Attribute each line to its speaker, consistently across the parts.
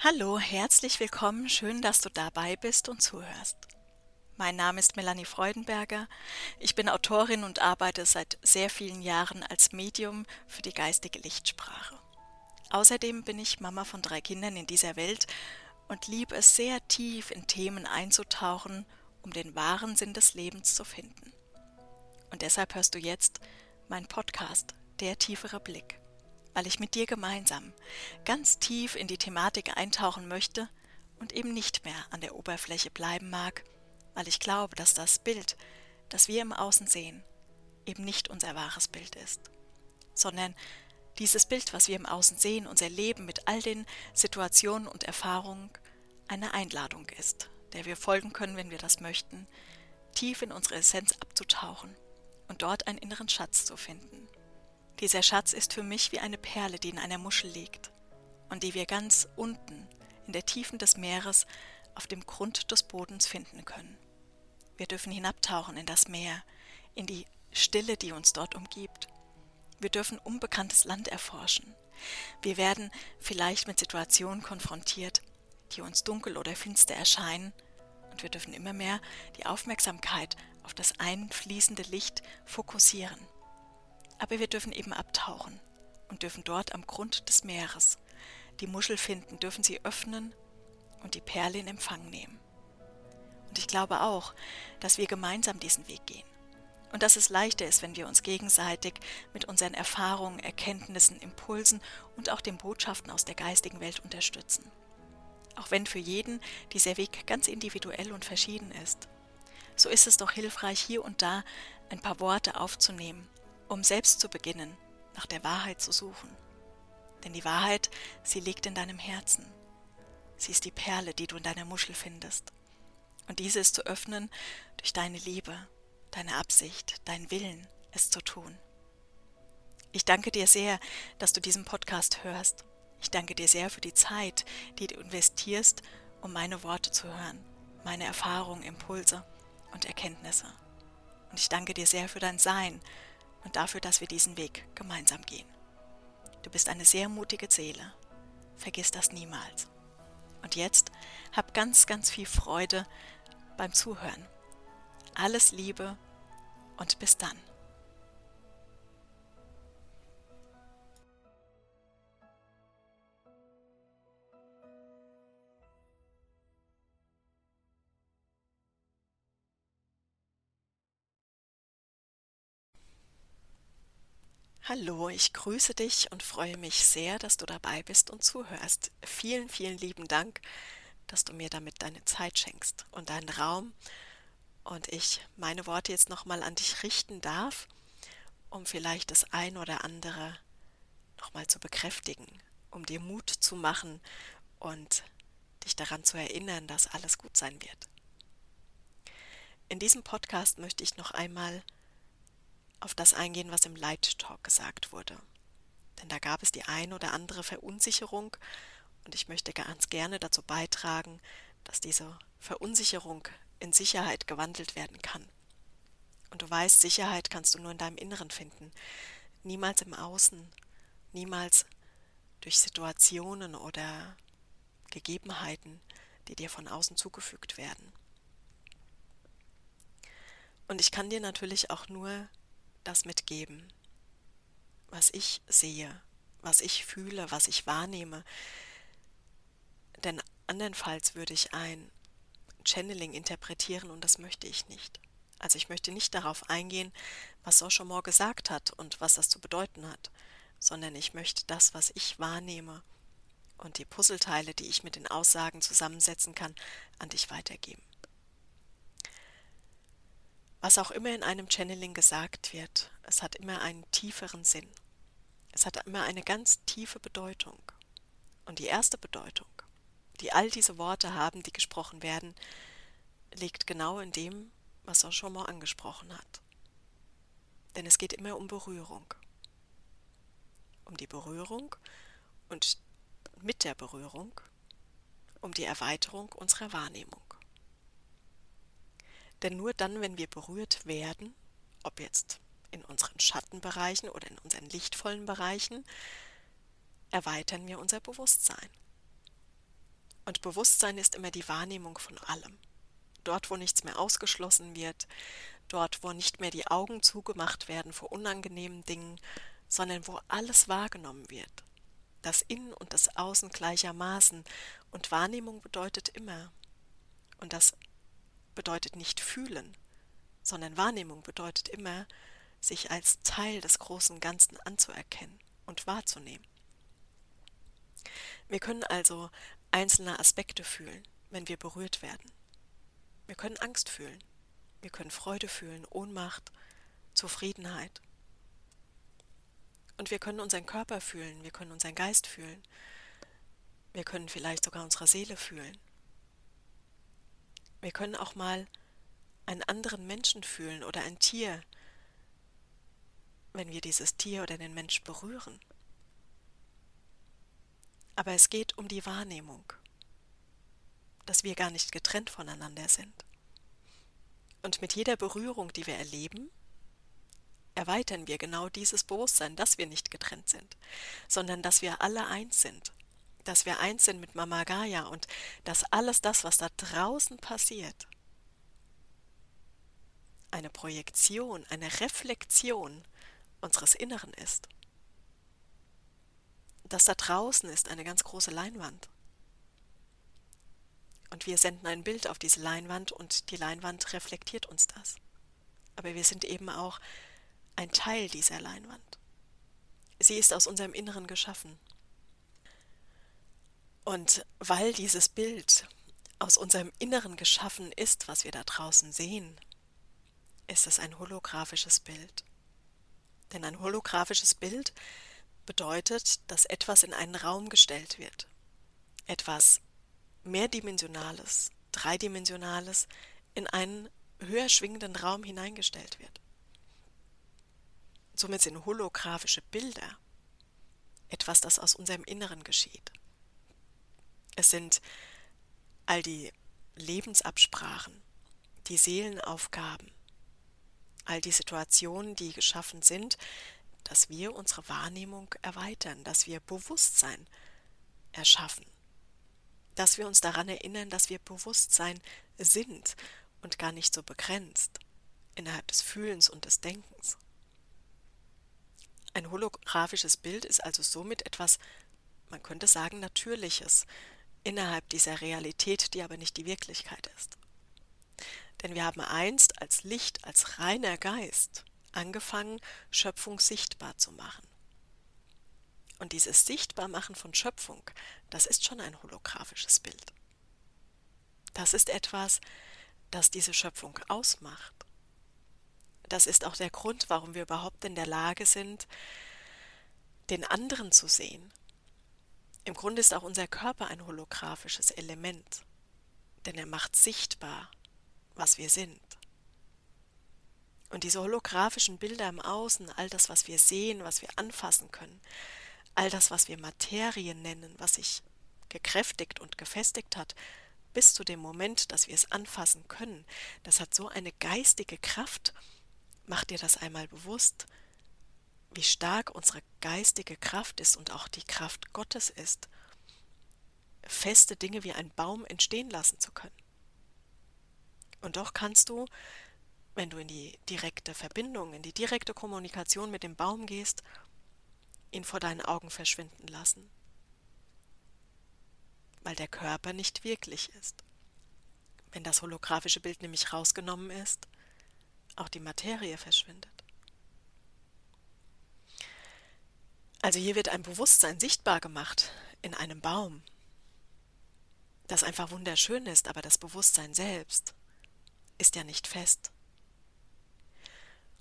Speaker 1: Hallo, herzlich willkommen, schön, dass du dabei bist und zuhörst. Mein Name ist Melanie Freudenberger, ich bin Autorin und arbeite seit sehr vielen Jahren als Medium für die geistige Lichtsprache. Außerdem bin ich Mama von drei Kindern in dieser Welt und liebe es sehr tief in Themen einzutauchen, um den wahren Sinn des Lebens zu finden. Und deshalb hörst du jetzt mein Podcast, Der tiefere Blick weil ich mit dir gemeinsam ganz tief in die Thematik eintauchen möchte und eben nicht mehr an der Oberfläche bleiben mag, weil ich glaube, dass das Bild, das wir im Außen sehen, eben nicht unser wahres Bild ist, sondern dieses Bild, was wir im Außen sehen, unser Leben mit all den Situationen und Erfahrungen, eine Einladung ist, der wir folgen können, wenn wir das möchten, tief in unsere Essenz abzutauchen und dort einen inneren Schatz zu finden. Dieser Schatz ist für mich wie eine Perle, die in einer Muschel liegt und die wir ganz unten in der Tiefen des Meeres auf dem Grund des Bodens finden können. Wir dürfen hinabtauchen in das Meer, in die Stille, die uns dort umgibt. Wir dürfen unbekanntes Land erforschen. Wir werden vielleicht mit Situationen konfrontiert, die uns dunkel oder finster erscheinen, und wir dürfen immer mehr die Aufmerksamkeit auf das einfließende Licht fokussieren. Aber wir dürfen eben abtauchen und dürfen dort am Grund des Meeres die Muschel finden, dürfen sie öffnen und die Perle in Empfang nehmen. Und ich glaube auch, dass wir gemeinsam diesen Weg gehen. Und dass es leichter ist, wenn wir uns gegenseitig mit unseren Erfahrungen, Erkenntnissen, Impulsen und auch den Botschaften aus der geistigen Welt unterstützen. Auch wenn für jeden dieser Weg ganz individuell und verschieden ist. So ist es doch hilfreich, hier und da ein paar Worte aufzunehmen um selbst zu beginnen, nach der Wahrheit zu suchen. Denn die Wahrheit, sie liegt in deinem Herzen. Sie ist die Perle, die du in deiner Muschel findest. Und diese ist zu öffnen durch deine Liebe, deine Absicht, dein Willen, es zu tun. Ich danke dir sehr, dass du diesen Podcast hörst. Ich danke dir sehr für die Zeit, die du investierst, um meine Worte zu hören, meine Erfahrungen, Impulse und Erkenntnisse. Und ich danke dir sehr für dein Sein, und dafür, dass wir diesen Weg gemeinsam gehen. Du bist eine sehr mutige Seele. Vergiss das niemals. Und jetzt hab ganz, ganz viel Freude beim Zuhören. Alles Liebe und bis dann. Hallo, ich grüße dich und freue mich sehr, dass du dabei bist und zuhörst. Vielen, vielen lieben Dank, dass du mir damit deine Zeit schenkst und deinen Raum und ich meine Worte jetzt nochmal an dich richten darf, um vielleicht das ein oder andere nochmal zu bekräftigen, um dir Mut zu machen und dich daran zu erinnern, dass alles gut sein wird. In diesem Podcast möchte ich noch einmal auf das eingehen, was im Light Talk gesagt wurde. Denn da gab es die ein oder andere Verunsicherung und ich möchte ganz gerne dazu beitragen, dass diese Verunsicherung in Sicherheit gewandelt werden kann. Und du weißt, Sicherheit kannst du nur in deinem Inneren finden, niemals im Außen, niemals durch Situationen oder Gegebenheiten, die dir von außen zugefügt werden. Und ich kann dir natürlich auch nur das mitgeben, was ich sehe, was ich fühle, was ich wahrnehme. Denn andernfalls würde ich ein Channeling interpretieren und das möchte ich nicht. Also ich möchte nicht darauf eingehen, was Soshomore gesagt hat und was das zu bedeuten hat, sondern ich möchte das, was ich wahrnehme und die Puzzleteile, die ich mit den Aussagen zusammensetzen kann, an dich weitergeben. Was auch immer in einem Channeling gesagt wird, es hat immer einen tieferen Sinn. Es hat immer eine ganz tiefe Bedeutung. Und die erste Bedeutung, die all diese Worte haben, die gesprochen werden, liegt genau in dem, was auch schon angesprochen hat. Denn es geht immer um Berührung. Um die Berührung und mit der Berührung um die Erweiterung unserer Wahrnehmung. Denn nur dann, wenn wir berührt werden, ob jetzt in unseren Schattenbereichen oder in unseren lichtvollen Bereichen, erweitern wir unser Bewusstsein.
Speaker 2: Und Bewusstsein ist immer die Wahrnehmung von allem. Dort, wo nichts mehr ausgeschlossen wird, dort, wo nicht mehr die Augen zugemacht werden vor unangenehmen Dingen, sondern wo alles wahrgenommen wird. Das Innen und das Außen gleichermaßen. Und Wahrnehmung bedeutet immer. Und das bedeutet nicht fühlen, sondern Wahrnehmung bedeutet immer, sich als Teil des großen Ganzen anzuerkennen und wahrzunehmen. Wir können also einzelne Aspekte fühlen, wenn wir berührt werden. Wir können Angst fühlen, wir können Freude fühlen, Ohnmacht, Zufriedenheit. Und wir können unseren Körper fühlen, wir können unseren Geist fühlen, wir können vielleicht sogar unsere Seele fühlen. Wir können auch mal einen anderen Menschen fühlen oder ein Tier, wenn wir dieses Tier oder den Mensch berühren. Aber es geht um die Wahrnehmung, dass wir gar nicht getrennt voneinander sind. Und mit jeder Berührung, die wir erleben, erweitern wir genau dieses Bewusstsein, dass wir nicht getrennt sind, sondern dass wir alle eins sind, dass wir eins sind mit Mama Gaia und dass alles das, was da draußen passiert, eine Projektion, eine Reflexion unseres Inneren ist das da draußen ist eine ganz große Leinwand. Und wir senden ein Bild auf diese Leinwand und die Leinwand reflektiert uns das. Aber wir sind eben auch ein Teil dieser Leinwand. Sie ist aus unserem Inneren geschaffen. Und weil dieses Bild aus unserem Inneren geschaffen ist, was wir da draußen sehen, ist es ein holographisches Bild. Denn ein holographisches Bild bedeutet, dass etwas in einen Raum gestellt wird. Etwas mehrdimensionales, dreidimensionales in einen höher schwingenden Raum hineingestellt wird. Somit sind holographische Bilder etwas, das aus unserem Inneren geschieht. Es sind all die Lebensabsprachen, die Seelenaufgaben, all die Situationen, die geschaffen sind, dass wir unsere Wahrnehmung erweitern, dass wir Bewusstsein erschaffen, dass wir uns daran erinnern, dass wir Bewusstsein sind und gar nicht so begrenzt innerhalb des Fühlens und des Denkens. Ein holographisches Bild ist also somit etwas, man könnte sagen, Natürliches innerhalb dieser Realität, die aber nicht die Wirklichkeit ist. Denn wir haben einst als Licht, als reiner Geist angefangen, Schöpfung sichtbar zu machen. Und dieses Sichtbarmachen von Schöpfung, das ist schon ein holographisches Bild. Das ist etwas, das diese Schöpfung ausmacht. Das ist auch der Grund, warum wir überhaupt in der Lage sind, den anderen zu sehen. Im Grunde ist auch unser Körper ein holographisches Element, denn er macht sichtbar, was wir sind. Und diese holographischen Bilder im Außen, all das, was wir sehen, was wir anfassen können, all das, was wir Materie nennen, was sich gekräftigt und gefestigt hat, bis zu dem Moment, dass wir es anfassen können, das hat so eine geistige Kraft. Mach dir das einmal bewusst, wie stark unsere geistige Kraft ist und auch die Kraft Gottes ist, feste Dinge wie ein Baum entstehen lassen zu können. Und doch kannst du wenn du in die direkte Verbindung, in die direkte Kommunikation mit dem Baum gehst, ihn vor deinen Augen verschwinden lassen, weil der Körper nicht wirklich ist. Wenn das holographische Bild nämlich rausgenommen ist, auch die Materie verschwindet. Also hier wird ein Bewusstsein sichtbar gemacht in einem Baum, das einfach wunderschön ist, aber das Bewusstsein selbst ist ja nicht fest.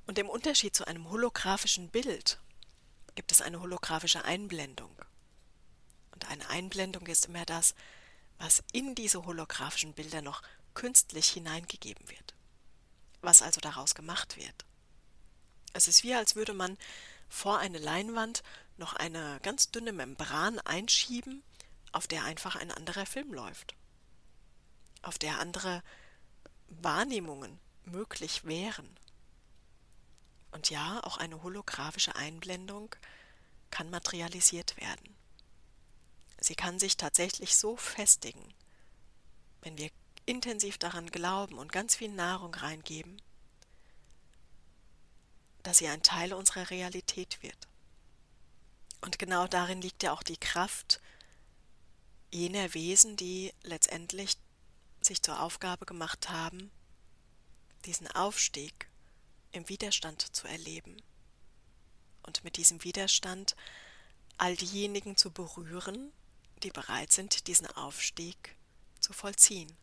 Speaker 2: Und im Unterschied zu einem holographischen Bild gibt es eine holographische Einblendung. Und eine Einblendung ist immer das, was in diese holographischen Bilder noch künstlich hineingegeben wird. Was also daraus gemacht wird. Es ist wie, als würde man vor eine Leinwand noch eine ganz dünne Membran einschieben, auf der einfach ein anderer Film läuft. Auf der andere Wahrnehmungen möglich wären. Und ja, auch eine holographische Einblendung kann materialisiert werden. Sie kann sich tatsächlich so festigen wenn wir intensiv daran glauben und ganz viel Nahrung reingeben, dass sie ein Teil unserer Realität wird. Und genau darin liegt ja auch die Kraft jener Wesen, die letztendlich sich zur Aufgabe gemacht haben, diesen Aufstieg im Widerstand zu erleben und mit diesem Widerstand all diejenigen zu berühren, die bereit sind, diesen Aufstieg zu vollziehen.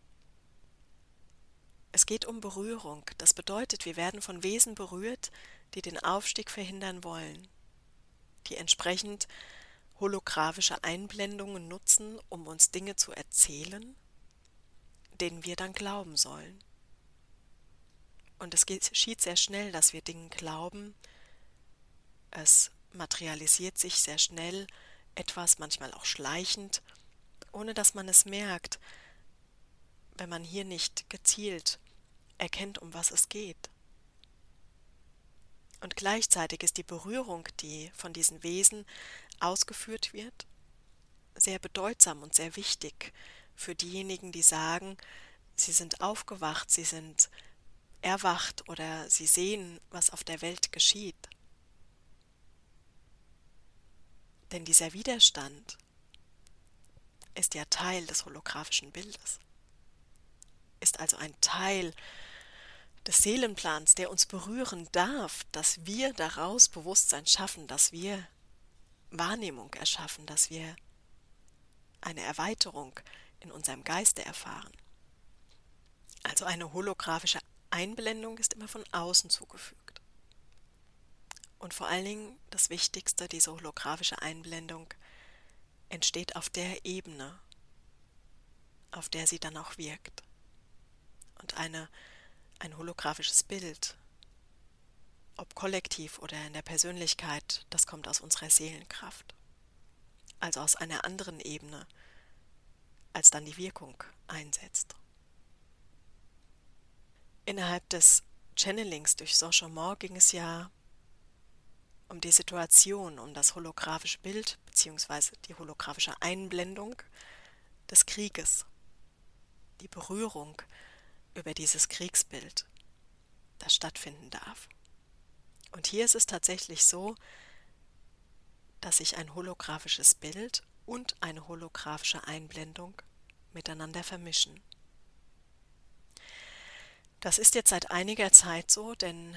Speaker 2: Es geht um Berührung. Das bedeutet, wir werden von Wesen berührt, die den Aufstieg verhindern wollen, die entsprechend holographische Einblendungen nutzen, um uns Dinge zu erzählen, denen wir dann glauben sollen. Und es geschieht sehr schnell, dass wir Dingen glauben. Es materialisiert sich sehr schnell etwas, manchmal auch schleichend, ohne dass man es merkt, wenn man hier nicht gezielt erkennt, um was es geht. Und gleichzeitig ist die Berührung, die von diesen Wesen ausgeführt wird, sehr bedeutsam und sehr wichtig für diejenigen, die sagen, sie sind aufgewacht, sie sind erwacht oder sie sehen, was auf der Welt geschieht. Denn dieser Widerstand ist ja Teil des holographischen Bildes, ist also ein Teil des Seelenplans, der uns berühren darf, dass wir daraus Bewusstsein schaffen, dass wir Wahrnehmung erschaffen, dass wir eine Erweiterung in unserem Geiste erfahren. Also eine holographische Einblendung ist immer von außen zugefügt. Und vor allen Dingen das Wichtigste, diese holographische Einblendung entsteht auf der Ebene, auf der sie dann auch wirkt. Und eine ein holographisches Bild, ob kollektiv oder in der Persönlichkeit, das kommt aus unserer Seelenkraft, also aus einer anderen Ebene, als dann die Wirkung einsetzt. Innerhalb des Channelings durch Saint-Chamond ging es ja um die Situation, um das holographische Bild bzw. die holographische Einblendung des Krieges, die Berührung über dieses Kriegsbild, das stattfinden darf. Und hier ist es tatsächlich so, dass sich ein holographisches Bild und eine holographische Einblendung miteinander vermischen. Das ist jetzt seit einiger Zeit so, denn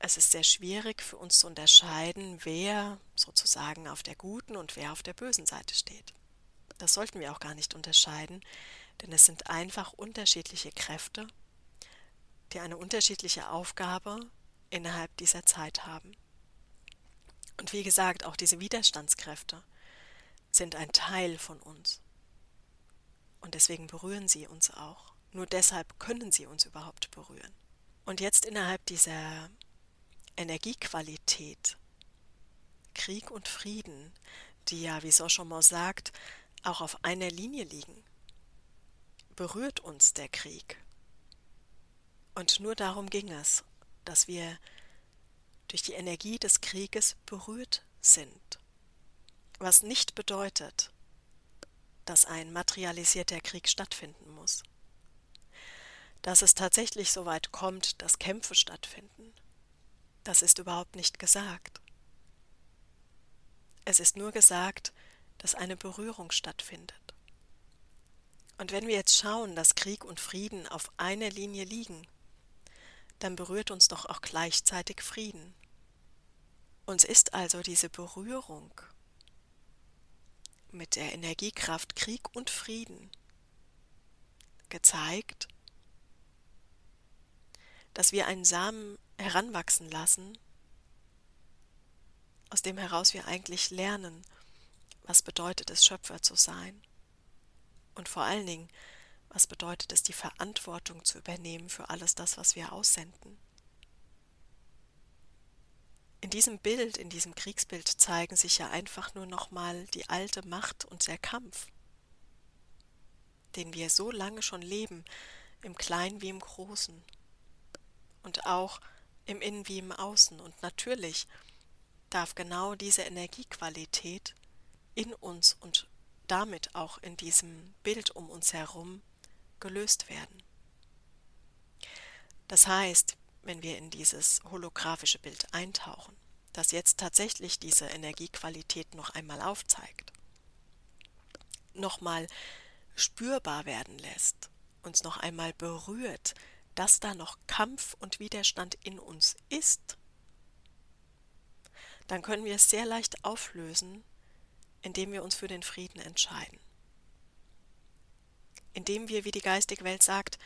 Speaker 2: es ist sehr schwierig für uns zu unterscheiden, wer sozusagen auf der guten und wer auf der bösen Seite steht. Das sollten wir auch gar nicht unterscheiden, denn es sind einfach unterschiedliche Kräfte, die eine unterschiedliche Aufgabe innerhalb dieser Zeit haben. Und wie gesagt, auch diese Widerstandskräfte sind ein Teil von uns. Und deswegen berühren sie uns auch. Nur deshalb können sie uns überhaupt berühren. Und jetzt innerhalb dieser Energiequalität, Krieg und Frieden, die ja, wie Sochomont sagt, auch auf einer Linie liegen, berührt uns der Krieg. Und nur darum ging es, dass wir durch die Energie des Krieges berührt sind. Was nicht bedeutet, dass ein materialisierter Krieg stattfinden muss. Dass es tatsächlich so weit kommt, dass Kämpfe stattfinden, das ist überhaupt nicht gesagt. Es ist nur gesagt, dass eine Berührung stattfindet. Und wenn wir jetzt schauen, dass Krieg und Frieden auf einer Linie liegen, dann berührt uns doch auch gleichzeitig Frieden. Uns ist also diese Berührung mit der Energiekraft Krieg und Frieden gezeigt, dass wir einen Samen heranwachsen lassen, aus dem heraus wir eigentlich lernen, was bedeutet es, Schöpfer zu sein. Und vor allen Dingen, was bedeutet es, die Verantwortung zu übernehmen für alles das, was wir aussenden. In diesem Bild, in diesem Kriegsbild zeigen sich ja einfach nur nochmal die alte Macht und der Kampf, den wir so lange schon leben, im Kleinen wie im Großen und auch im Innen wie im Außen. Und natürlich darf genau diese Energiequalität in uns und damit auch in diesem Bild um uns herum gelöst werden. Das heißt, wenn wir in dieses holographische Bild eintauchen, das jetzt tatsächlich diese Energiequalität noch einmal aufzeigt, nochmal spürbar werden lässt, uns noch einmal berührt, dass da noch Kampf und Widerstand in uns ist, dann können wir es sehr leicht auflösen, indem wir uns für den Frieden entscheiden. Indem wir, wie die geistige Welt sagt,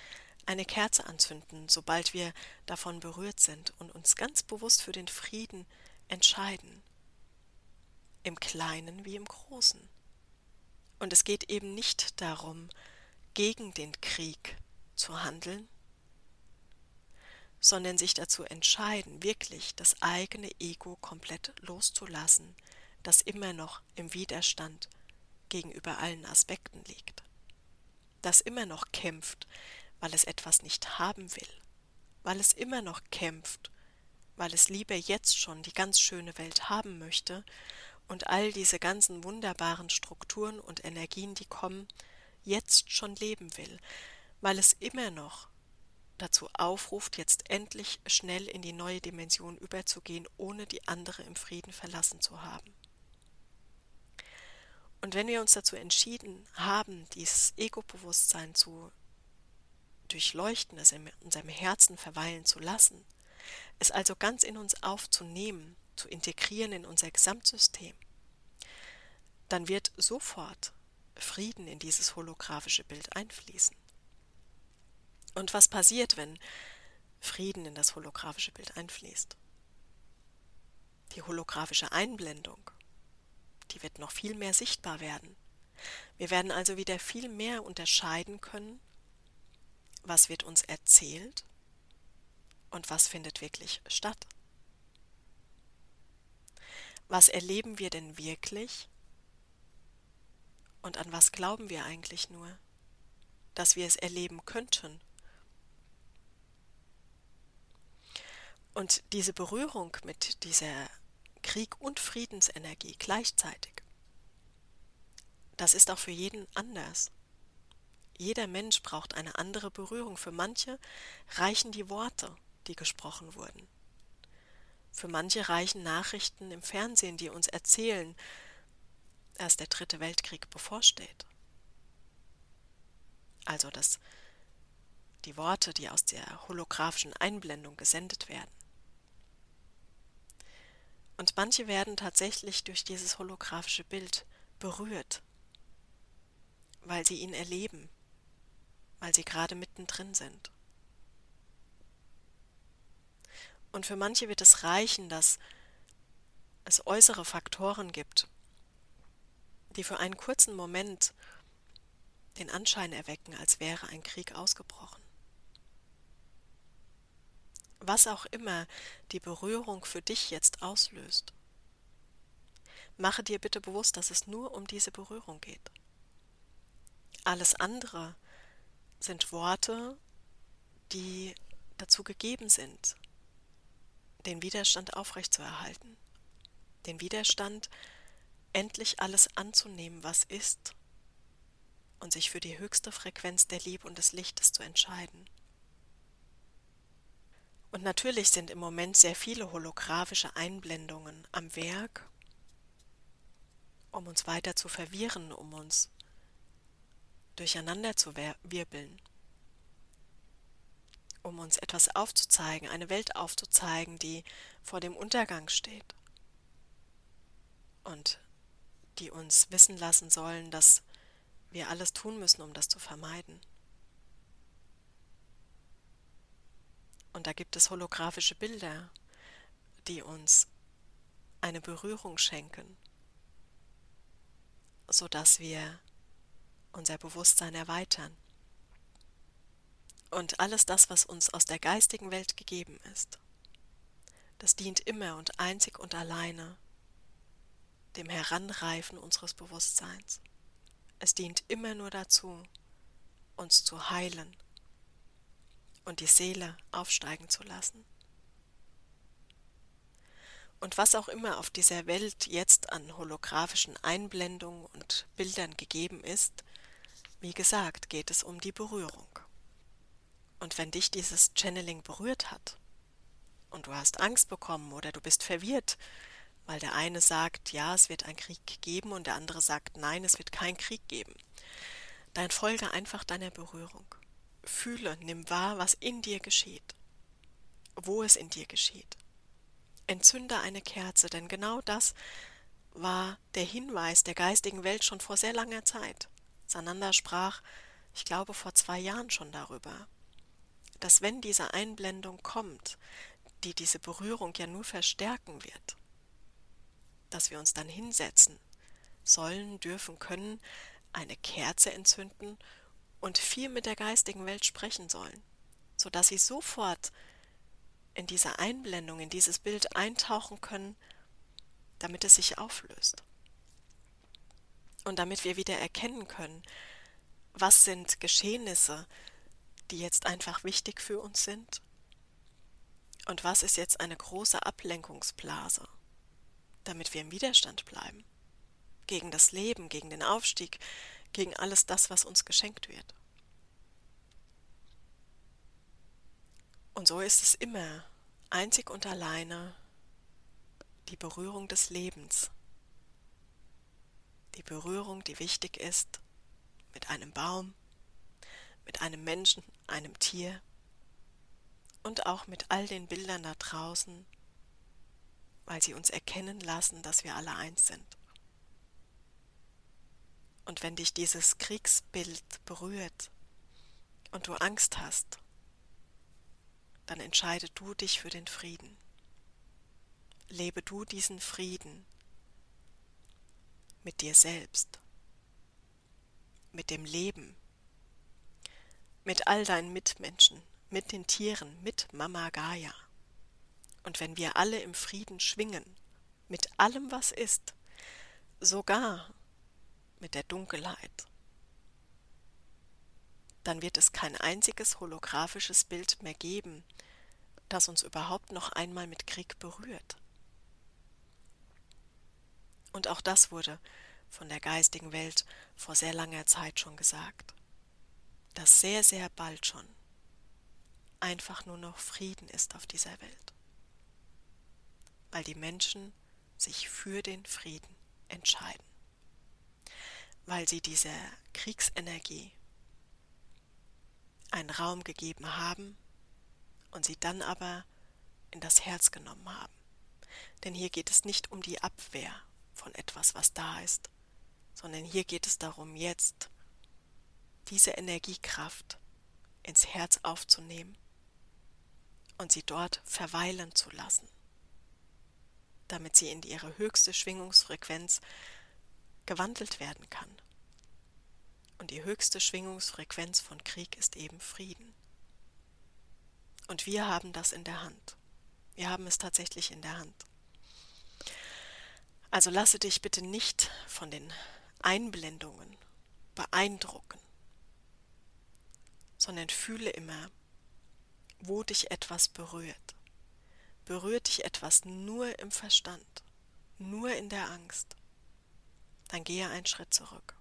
Speaker 2: eine Kerze anzünden, sobald wir davon berührt sind und uns ganz bewusst für den Frieden entscheiden. Im Kleinen wie im Großen. Und es geht eben nicht darum, gegen den Krieg zu handeln, sondern sich dazu entscheiden, wirklich das eigene Ego komplett loszulassen, das immer noch im Widerstand gegenüber allen Aspekten liegt, das immer noch kämpft, weil es etwas nicht haben will, weil es immer noch kämpft, weil es lieber jetzt schon die ganz schöne Welt haben möchte und all diese ganzen wunderbaren Strukturen und Energien, die kommen, jetzt schon leben will, weil es immer noch dazu aufruft, jetzt endlich schnell in die neue Dimension überzugehen, ohne die andere im Frieden verlassen zu haben. Und wenn wir uns dazu entschieden haben, dieses Ego-Bewusstsein zu durchleuchten, es in unserem Herzen verweilen zu lassen, es also ganz in uns aufzunehmen, zu integrieren in unser Gesamtsystem, dann wird sofort Frieden in dieses holographische Bild einfließen. Und was passiert, wenn Frieden in das holographische Bild einfließt? Die holographische Einblendung, die wird noch viel mehr sichtbar werden. Wir werden also wieder viel mehr unterscheiden können, was wird uns erzählt und was findet wirklich statt. Was erleben wir denn wirklich und an was glauben wir eigentlich nur, dass wir es erleben könnten? Und diese Berührung mit dieser Krieg- und Friedensenergie gleichzeitig, das ist auch für jeden anders. Jeder Mensch braucht eine andere Berührung. Für manche reichen die Worte, die gesprochen wurden. Für manche reichen Nachrichten im Fernsehen, die uns erzählen, dass der dritte Weltkrieg bevorsteht. Also dass die Worte, die aus der holographischen Einblendung gesendet werden. Und manche werden tatsächlich durch dieses holographische Bild berührt, weil sie ihn erleben, weil sie gerade mittendrin sind. Und für manche wird es reichen, dass es äußere Faktoren gibt, die für einen kurzen Moment den Anschein erwecken, als wäre ein Krieg ausgebrochen. Was auch immer die Berührung für dich jetzt auslöst, mache dir bitte bewusst, dass es nur um diese Berührung geht. Alles andere sind Worte, die dazu gegeben sind, den Widerstand aufrechtzuerhalten, den Widerstand, endlich alles anzunehmen, was ist, und sich für die höchste Frequenz der Liebe und des Lichtes zu entscheiden. Und natürlich sind im Moment sehr viele holographische Einblendungen am Werk, um uns weiter zu verwirren, um uns durcheinander zu wirbeln, um uns etwas aufzuzeigen, eine Welt aufzuzeigen, die vor dem Untergang steht und die uns wissen lassen sollen, dass wir alles tun müssen, um das zu vermeiden. Und da gibt es holographische Bilder, die uns eine Berührung schenken, sodass wir unser Bewusstsein erweitern. Und alles das, was uns aus der geistigen Welt gegeben ist, das dient immer und einzig und alleine dem Heranreifen unseres Bewusstseins. Es dient immer nur dazu, uns zu heilen und die Seele aufsteigen zu lassen. Und was auch immer auf dieser Welt jetzt an holographischen Einblendungen und Bildern gegeben ist, wie gesagt, geht es um die Berührung. Und wenn dich dieses Channeling berührt hat und du hast Angst bekommen oder du bist verwirrt, weil der eine sagt, ja, es wird einen Krieg geben und der andere sagt, nein, es wird keinen Krieg geben, dann folge einfach deiner Berührung. Fühle, nimm wahr, was in dir geschieht, wo es in dir geschieht. Entzünde eine Kerze, denn genau das war der Hinweis der geistigen Welt schon vor sehr langer Zeit. Sananda sprach, ich glaube, vor zwei Jahren schon darüber, dass wenn diese Einblendung kommt, die diese Berührung ja nur verstärken wird, dass wir uns dann hinsetzen sollen, dürfen, können, eine Kerze entzünden und viel mit der geistigen Welt sprechen sollen, so dass sie sofort in diese Einblendung, in dieses Bild eintauchen können, damit es sich auflöst. Und damit wir wieder erkennen können, was sind Geschehnisse, die jetzt einfach wichtig für uns sind und was ist jetzt eine große Ablenkungsblase, damit wir im Widerstand bleiben gegen das Leben, gegen den Aufstieg, gegen alles das, was uns geschenkt wird. Und so ist es immer, einzig und alleine, die Berührung des Lebens. Die Berührung, die wichtig ist mit einem Baum, mit einem Menschen, einem Tier und auch mit all den Bildern da draußen, weil sie uns erkennen lassen, dass wir alle eins sind. Und wenn dich dieses Kriegsbild berührt und du Angst hast, dann entscheide du dich für den Frieden. Lebe du diesen Frieden mit dir selbst, mit dem Leben, mit all deinen Mitmenschen, mit den Tieren, mit Mama Gaia. Und wenn wir alle im Frieden schwingen, mit allem, was ist, sogar mit der Dunkelheit, dann wird es kein einziges holographisches Bild mehr geben, das uns überhaupt noch einmal mit Krieg berührt. Und auch das wurde von der geistigen Welt vor sehr langer Zeit schon gesagt, dass sehr, sehr bald schon einfach nur noch Frieden ist auf dieser Welt, weil die Menschen sich für den Frieden entscheiden weil sie dieser Kriegsenergie einen Raum gegeben haben und sie dann aber in das Herz genommen haben. Denn hier geht es nicht um die Abwehr von etwas, was da ist, sondern hier geht es darum, jetzt diese Energiekraft ins Herz aufzunehmen und sie dort verweilen zu lassen, damit sie in ihre höchste Schwingungsfrequenz gewandelt werden kann. Und die höchste Schwingungsfrequenz von Krieg ist eben Frieden. Und wir haben das in der Hand. Wir haben es tatsächlich in der Hand. Also lasse dich bitte nicht von den Einblendungen beeindrucken, sondern fühle immer, wo dich etwas berührt. Berührt dich etwas nur im Verstand, nur in der Angst dann gehe einen Schritt zurück.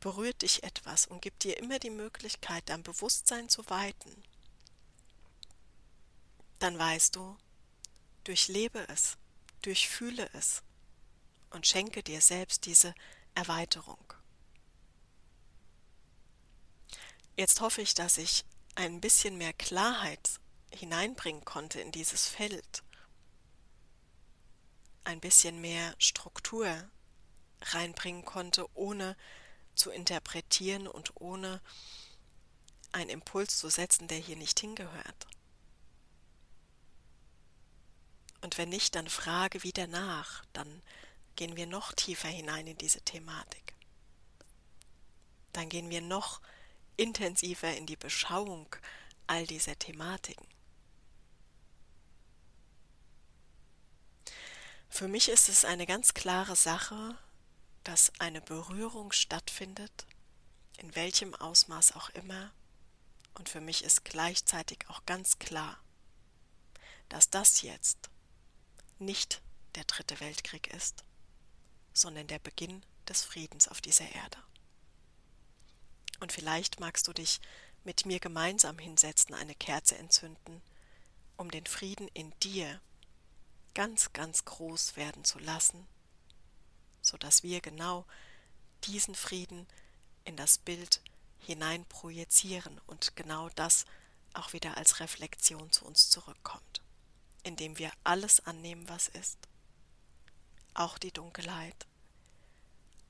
Speaker 2: Berührt dich etwas und gibt dir immer die Möglichkeit, dein Bewusstsein zu weiten. Dann weißt du, durchlebe es, durchfühle es und schenke dir selbst diese Erweiterung. Jetzt hoffe ich, dass ich ein bisschen mehr Klarheit hineinbringen konnte in dieses Feld, ein bisschen mehr Struktur reinbringen konnte, ohne zu interpretieren und ohne einen Impuls zu setzen, der hier nicht hingehört. Und wenn nicht, dann frage wieder nach, dann gehen wir noch tiefer hinein in diese Thematik. Dann gehen wir noch intensiver in die Beschauung all dieser Thematiken. Für mich ist es eine ganz klare Sache, dass eine Berührung stattfindet, in welchem Ausmaß auch immer, und für mich ist gleichzeitig auch ganz klar, dass das jetzt nicht der dritte Weltkrieg ist, sondern der Beginn des Friedens auf dieser Erde. Und vielleicht magst du dich mit mir gemeinsam hinsetzen, eine Kerze entzünden, um den Frieden in dir ganz, ganz groß werden zu lassen, so dass wir genau diesen Frieden in das Bild hinein projizieren und genau das auch wieder als Reflexion zu uns zurückkommt, indem wir alles annehmen, was ist, auch die Dunkelheit,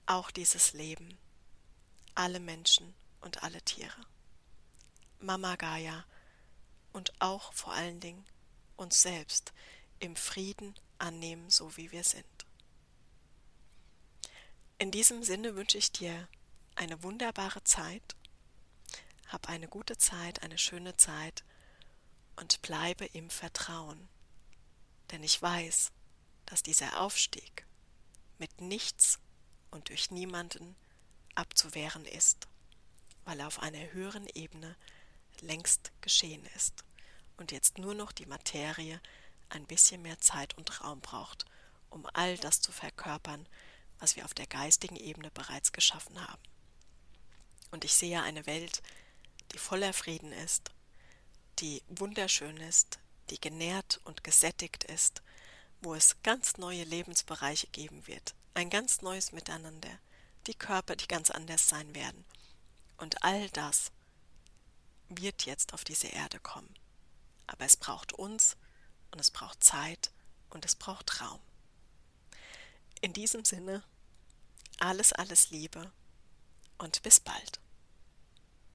Speaker 2: auch dieses Leben, alle Menschen und alle Tiere. Mama Gaia und auch vor allen Dingen uns selbst im Frieden annehmen, so wie wir sind. In diesem Sinne wünsche ich dir eine wunderbare Zeit, hab eine gute Zeit, eine schöne Zeit und bleibe im Vertrauen, denn ich weiß, dass dieser Aufstieg mit nichts und durch niemanden abzuwehren ist, weil er auf einer höheren Ebene längst geschehen ist und jetzt nur noch die Materie ein bisschen mehr Zeit und Raum braucht, um all das zu verkörpern, was wir auf der geistigen Ebene bereits geschaffen haben. Und ich sehe eine Welt, die voller Frieden ist, die wunderschön ist, die genährt und gesättigt ist, wo es ganz neue Lebensbereiche geben wird, ein ganz neues Miteinander, die Körper, die ganz anders sein werden. Und all das wird jetzt auf diese Erde kommen. Aber es braucht uns und es braucht Zeit und es braucht Raum. In diesem Sinne, alles, alles Liebe und bis bald.